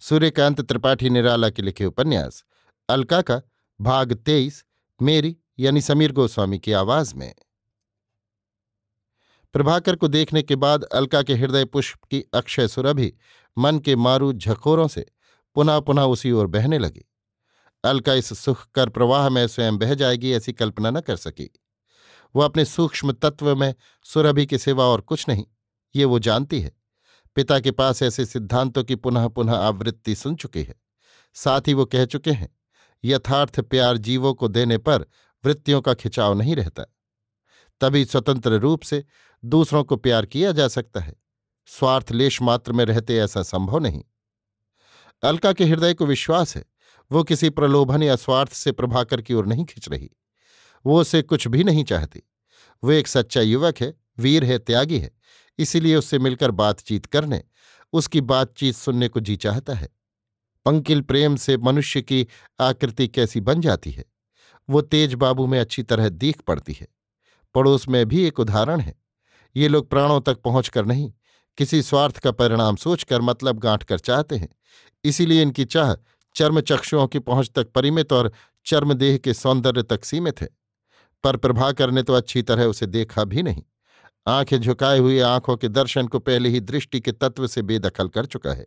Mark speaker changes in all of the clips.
Speaker 1: सूर्यकांत त्रिपाठी निराला के लिखे उपन्यास अलका का भाग तेईस, मेरी यानी समीर गोस्वामी की आवाज़ में। प्रभाकर को देखने के बाद अलका के हृदय पुष्प की अक्षय सुरभि मन के मारू झकोरों से पुनः पुनः उसी ओर बहने लगी। अलका इस सुख कर प्रवाह में स्वयं बह जाएगी ऐसी कल्पना न कर सकी। वह अपने सूक्ष्म तत्व में सुरभि के सिवा और कुछ नहीं, ये वो जानती है। पिता के पास ऐसे सिद्धांतों की पुनः पुनः आवृत्ति सुन चुके हैं। साथ ही वो कह चुके हैं, यथार्थ प्यार जीवों को देने पर वृत्तियों का खिंचाव नहीं रहता। तभी स्वतंत्र रूप से दूसरों को प्यार किया जा सकता है। स्वार्थ लेश मात्र में रहते ऐसा संभव नहीं। अलका के हृदय को विश्वास है, वो किसी प्रलोभन या स्वार्थ से प्रभाकर की ओर नहीं खिंच रही। वो उसे कुछ भी नहीं चाहती। वो एक सच्चा युवक है, वीर है, त्यागी है। इसीलिए उससे मिलकर बातचीत करने, उसकी बातचीत सुनने को जी चाहता है। पंकिल प्रेम से मनुष्य की आकृति कैसी बन जाती है? वो तेज बाबू में अच्छी तरह दीख पड़ती है। पड़ोस में भी एक उदाहरण है। ये लोग प्राणों तक पहुंचकर नहीं, किसी स्वार्थ का परिणाम सोचकर मतलब गांठ कर चाहते हैं। इसीलिए इनकी चाह चर्म चक्षुओं की पहुँच तक परिमित और चर्मदेह के सौंदर्य तक सीमित है। पर प्रभाकर ने तो अच्छी तरह उसे देखा भी नहीं। आँखें झुकाए हुए आँखों के दर्शन को पहले ही दृष्टि के तत्व से बेदखल कर चुका है।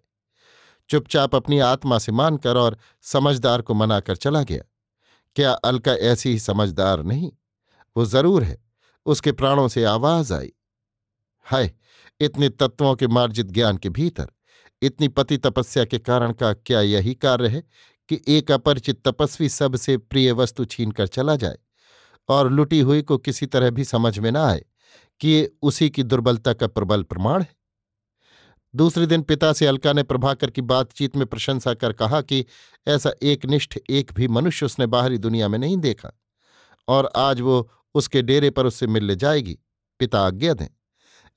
Speaker 1: चुपचाप अपनी आत्मा से मानकर और समझदार को मनाकर चला गया। क्या अलका ऐसी ही समझदार नहीं? वो ज़रूर है। उसके प्राणों से आवाज़ आई। हाय, इतने तत्वों के मार्जित ज्ञान के भीतर, इतनी पति तपस्या के कारण का क्या यही कार्य है कि एक अपरिचित तपस्वी सबसे प्रिय वस्तु छीनकर चला जाए और लुटी हुई को किसी तरह भी समझ में ना आए? कि ये उसी की दुर्बलता का प्रबल प्रमाण है। दूसरे दिन पिता से अलका ने प्रभाकर की बातचीत में प्रशंसा कर कहा कि ऐसा एकनिष्ठ, एक भी मनुष्य उसने बाहरी दुनिया में नहीं देखा और आज वो उसके डेरे पर उससे मिलने जाएगी। पिता आज्ञा दें।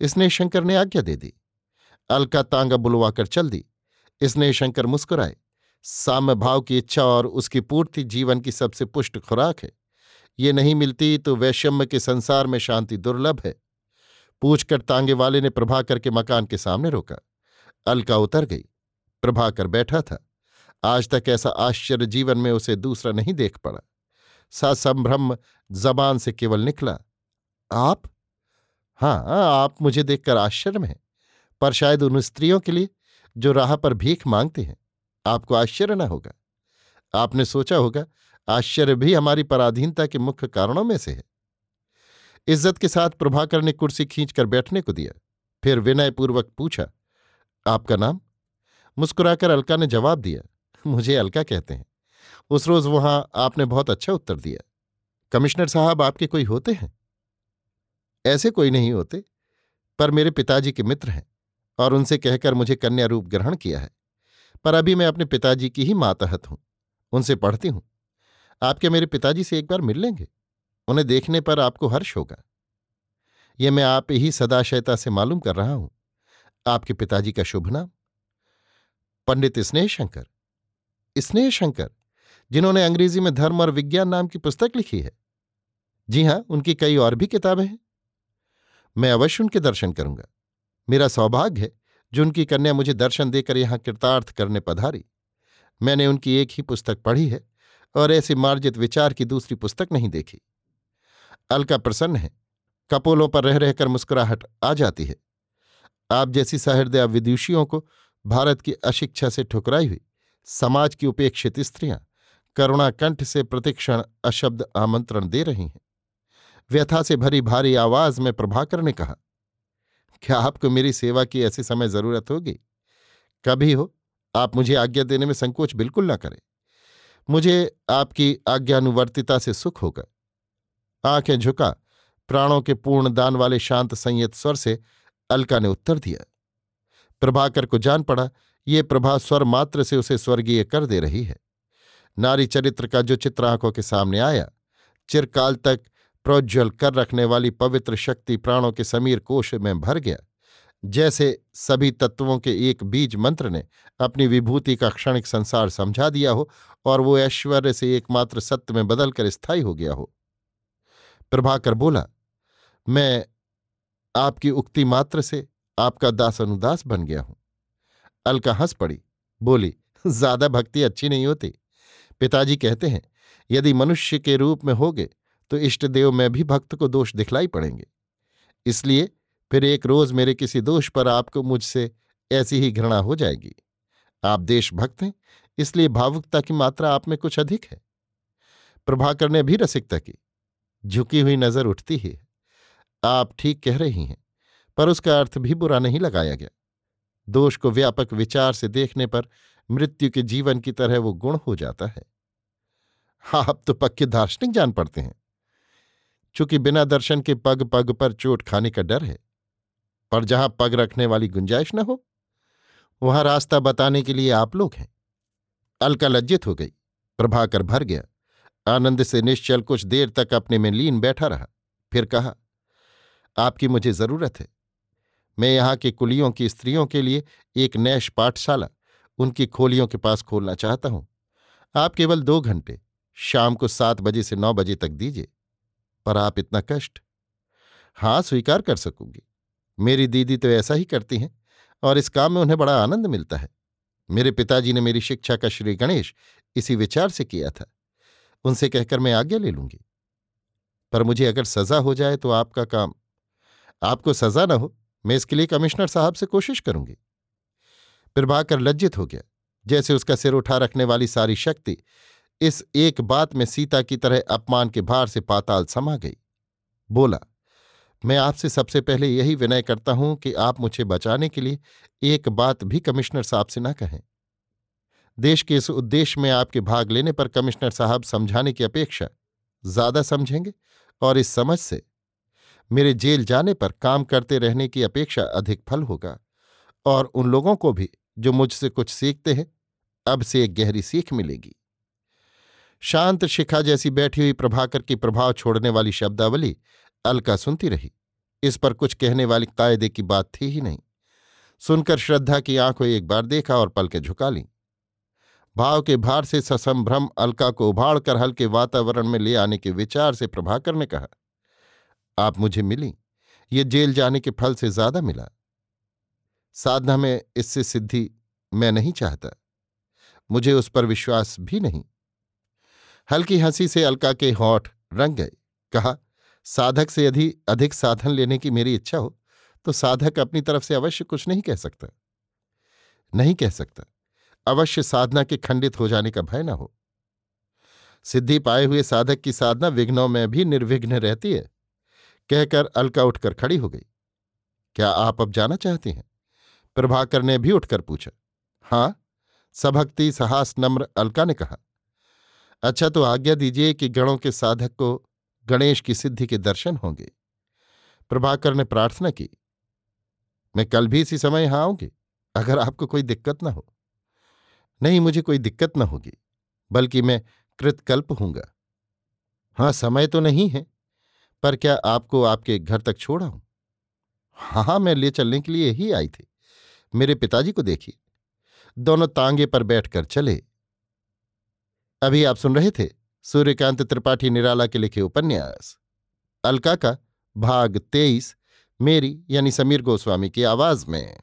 Speaker 1: स्नेह शंकर ने आज्ञा दे दी। अलका तांगा बुलवाकर चल दी। स्नेह शंकर मुस्कुराए। साम्य भाव की इच्छा और उसकी पूर्ति जीवन की सबसे पुष्ट खुराक है। ये नहीं मिलती तो वैषम्य के संसार में शांति दुर्लभ है। पूछकर तांगे वाले ने प्रभाकर के मकान के सामने रोका। अलका उतर गई। प्रभाकर बैठा था। आज तक ऐसा आश्चर्य जीवन में उसे दूसरा नहीं देख पड़ा। सा संभ्रम जबान से केवल निकला। आप? हाँ आप मुझे देखकर आश्चर्य में पर शायद उन स्त्रियों के लिए जो राह पर भीख मांगते हैं, आपको आश्चर्य न होगा। आपने सोचा होगा आश्चर्य भी हमारी पराधीनता के मुख्य कारणों में से है। इज़्ज़त के साथ प्रभाकर ने कुर्सी खींचकर बैठने को दिया। फिर विनयपूर्वक पूछा, आपका नाम? मुस्कुराकर अलका ने जवाब दिया, मुझे अलका कहते हैं। उस रोज वहाँ आपने बहुत अच्छा उत्तर दिया। कमिश्नर साहब आपके कोई होते हैं? ऐसे कोई नहीं होते, पर मेरे पिताजी के मित्र हैं, और उनसे कहकर मुझे कन्या रूप ग्रहण किया है। पर अभी मैं अपने पिताजी की ही मातहत हूँ। उनसे पढ़ती हूँ। आपके मेरे पिताजी से एक बार मिल लेंगे। उन्हें देखने पर आपको हर्ष होगा। ये मैं आप ही सदाशयता से मालूम कर रहा हूँ। आपके पिताजी का शुभ नाम? पंडित स्नेह शंकर स्नेह शंकर जिन्होंने अंग्रेज़ी में धर्म और विज्ञान नाम की पुस्तक लिखी है। जी हाँ, उनकी कई और भी किताबें हैं। मैं अवश्य उनके दर्शन करूँगा। मेरा सौभाग्य है जो उनकी कन्या मुझे दर्शन देकर यहाँ कृतार्थ करने पधारी। मैंने उनकी एक ही पुस्तक पढ़ी है। और ऐसे मार्जित विचार की दूसरी पुस्तक नहीं देखी। अलका प्रसन्न है। कपोलों पर रह रहकर मुस्कुराहट आ जाती है। आप जैसी सहृदय विदुषियों को भारत की अशिक्षा से ठुकराई हुई, समाज की उपेक्षित स्त्रियाँ करुणाकंठ से प्रतिक्षण अशब्द आमंत्रण दे रही हैं। व्यथा से भरी भारी आवाज़ में प्रभाकर ने कहा, क्या आपको मेरी सेवा की ऐसे समय ज़रूरत होगी? कभी हो, आप मुझे आज्ञा देने में संकोच बिल्कुल ना करें। मुझे आपकी आज्ञानुवर्तिता से सुख होगा। आँखें झुका, प्राणों के पूर्ण दान वाले शांत संयत स्वर से अलका ने उत्तर दिया। प्रभाकर को जान पड़ा, ये प्रभा स्वर मात्र से उसे स्वर्गीय कर दे रही है। नारी चरित्र का जो चित्र आँखों के सामने आया, चिरकाल तक प्रोज्वल कर रखने वाली पवित्र शक्ति प्राणों के समीर कोश में भर गया। जैसे सभी तत्वों के एक बीज मंत्र ने अपनी विभूति का क्षणिक संसार समझा दिया हो और वो ऐश्वर्य से एकमात्र सत्य में बदलकर स्थायी हो गया हो। प्रभाकर बोला, मैं आपकी उक्ति मात्र से आपका दास अनुदास बन गया हूँ। अलका हंस पड़ी, बोली, ज़्यादा भक्ति अच्छी नहीं होती। पिताजी कहते हैं, यदि मनुष्य के रूप में होगे तो इष्टदेव में भी भक्त को दोष दिखलाई पड़ेंगे। इसलिए फिर एक रोज मेरे किसी दोष पर आपको मुझसे ऐसी ही घृणा हो जाएगी। आप देशभक्त हैं, इसलिए भावुकता की मात्रा आप में कुछ अधिक है। प्रभाकर ने भी रसिकता की। झुकी हुई नज़र उठती ही है। आप ठीक कह रही हैं, पर उसका अर्थ भी बुरा नहीं लगाया गया। दोष को व्यापक विचार से देखने पर मृत्यु के जीवन की तरह वो गुण हो जाता है। आप तो पक्के दार्शनिक जान पड़ते हैं। चूँकि बिना दर्शन के पग पग पर चोट खाने का डर है पर जहाँ पग रखने वाली गुंजाइश न हो, वहाँ रास्ता बताने के लिए आप लोग हैं। अलका लज्जित हो गई, प्रभाकर भर गया। आनंद से निश्चल कुछ देर तक अपने में लीन बैठा रहा, फिर कहा, आपकी मुझे ज़रूरत है। मैं यहाँ के कुलियों की स्त्रियों के लिए एक नैश पाठशाला उनकी खोलियों के पास खोलना चाहता हूँ। आप केवल दो घंटे, शाम को सात बजे से नौ बजे तक दीजिए, पर आप इतना कष्ट हाँ स्वीकार कर सकूँगी। मेरी दीदी तो ऐसा ही करती हैं, और इस काम में उन्हें बड़ा आनंद मिलता है। मेरे पिताजी ने मेरी शिक्षा का श्री गणेश इसी विचार से किया था। उनसे कहकर मैं आज्ञा ले लूँगी। पर मुझे अगर सजा हो जाए तो आपका काम, आपको सजा न हो, मैं इसके लिए कमिश्नर साहब से कोशिश करूँगी। प्रभाकर लज्जित हो गया। जैसे उसका सिर उठा रखने वाली सारी शक्ति इस एक बात में सीता की तरह अपमान के भार से पाताल समा गई। बोला मैं आपसे सबसे पहले यही विनय करता हूँ कि आप मुझे बचाने के लिए एक बात भी कमिश्नर साहब से ना कहें। देश के इस उद्देश्य में आपके भाग लेने पर कमिश्नर साहब समझाने की अपेक्षा ज़्यादा समझेंगे और इस समझ से मेरे जेल जाने पर काम करते रहने की अपेक्षा अधिक फल होगा और उन लोगों को भी जो मुझसे कुछ सीखते हैं, अब से एक गहरी सीख मिलेगी। शांत शिखा जैसी बैठी हुई प्रभाकर की प्रभाव छोड़ने वाली शब्दावली अलका सुनती रही। इस पर कुछ कहने वाली कायदे की बात थी ही नहीं। सुनकर श्रद्धा की आँखों एक बार देखा और पलके झुका ली। भाव के भार से ससंभ्रम अलका को उभाड़कर हल्के वातावरण में ले आने के विचार से प्रभाकर ने कहा, आप मुझे मिली। ये जेल जाने के फल से ज़्यादा मिला। साधना में इससे सिद्धि मैं नहीं चाहता। मुझे उस पर विश्वास भी नहीं। हल्की हँसी से अलका के होठ रंग गए। कहा साधक से यदि अधिक साधन लेने की मेरी इच्छा हो तो साधक अपनी तरफ़ से अवश्य कुछ नहीं कह सकता। नहीं कह सकता। अवश्य साधना के खंडित हो जाने का भय न हो। सिद्धि पाए हुए साधक की साधना विघ्नों में भी निर्विघ्न रहती है, कहकर अलका उठकर खड़ी हो गई। क्या आप अब जाना चाहती हैं? प्रभाकर ने भी उठकर पूछा। हाँ, सभक्ति, सहास, नम्र अलका ने कहा। अच्छा तो आज्ञा दीजिए कि गणों के साधक को गणेश की सिद्धि के दर्शन होंगे। प्रभाकर ने प्रार्थना की, मैं कल भी इसी समय यहाँ आऊँगी, अगर आपको कोई दिक्कत ना हो। नहीं, मुझे कोई दिक्कत न होगी, बल्कि मैं कृतकल्प हूँगा। हाँ समय तो नहीं है, पर क्या आपको आपके घर तक छोड़ा हूँ हाँ हाँ मैं ले चलने के लिए ही आई थी, मेरे पिताजी को देखिए दोनों तांगे पर बैठकर चले। अभी आप सुन रहे थे सूर्यकांत त्रिपाठी निराला के लिखे उपन्यास। अलका का भाग तेईस, मेरी यानी समीर गोस्वामी की आवाज़ में।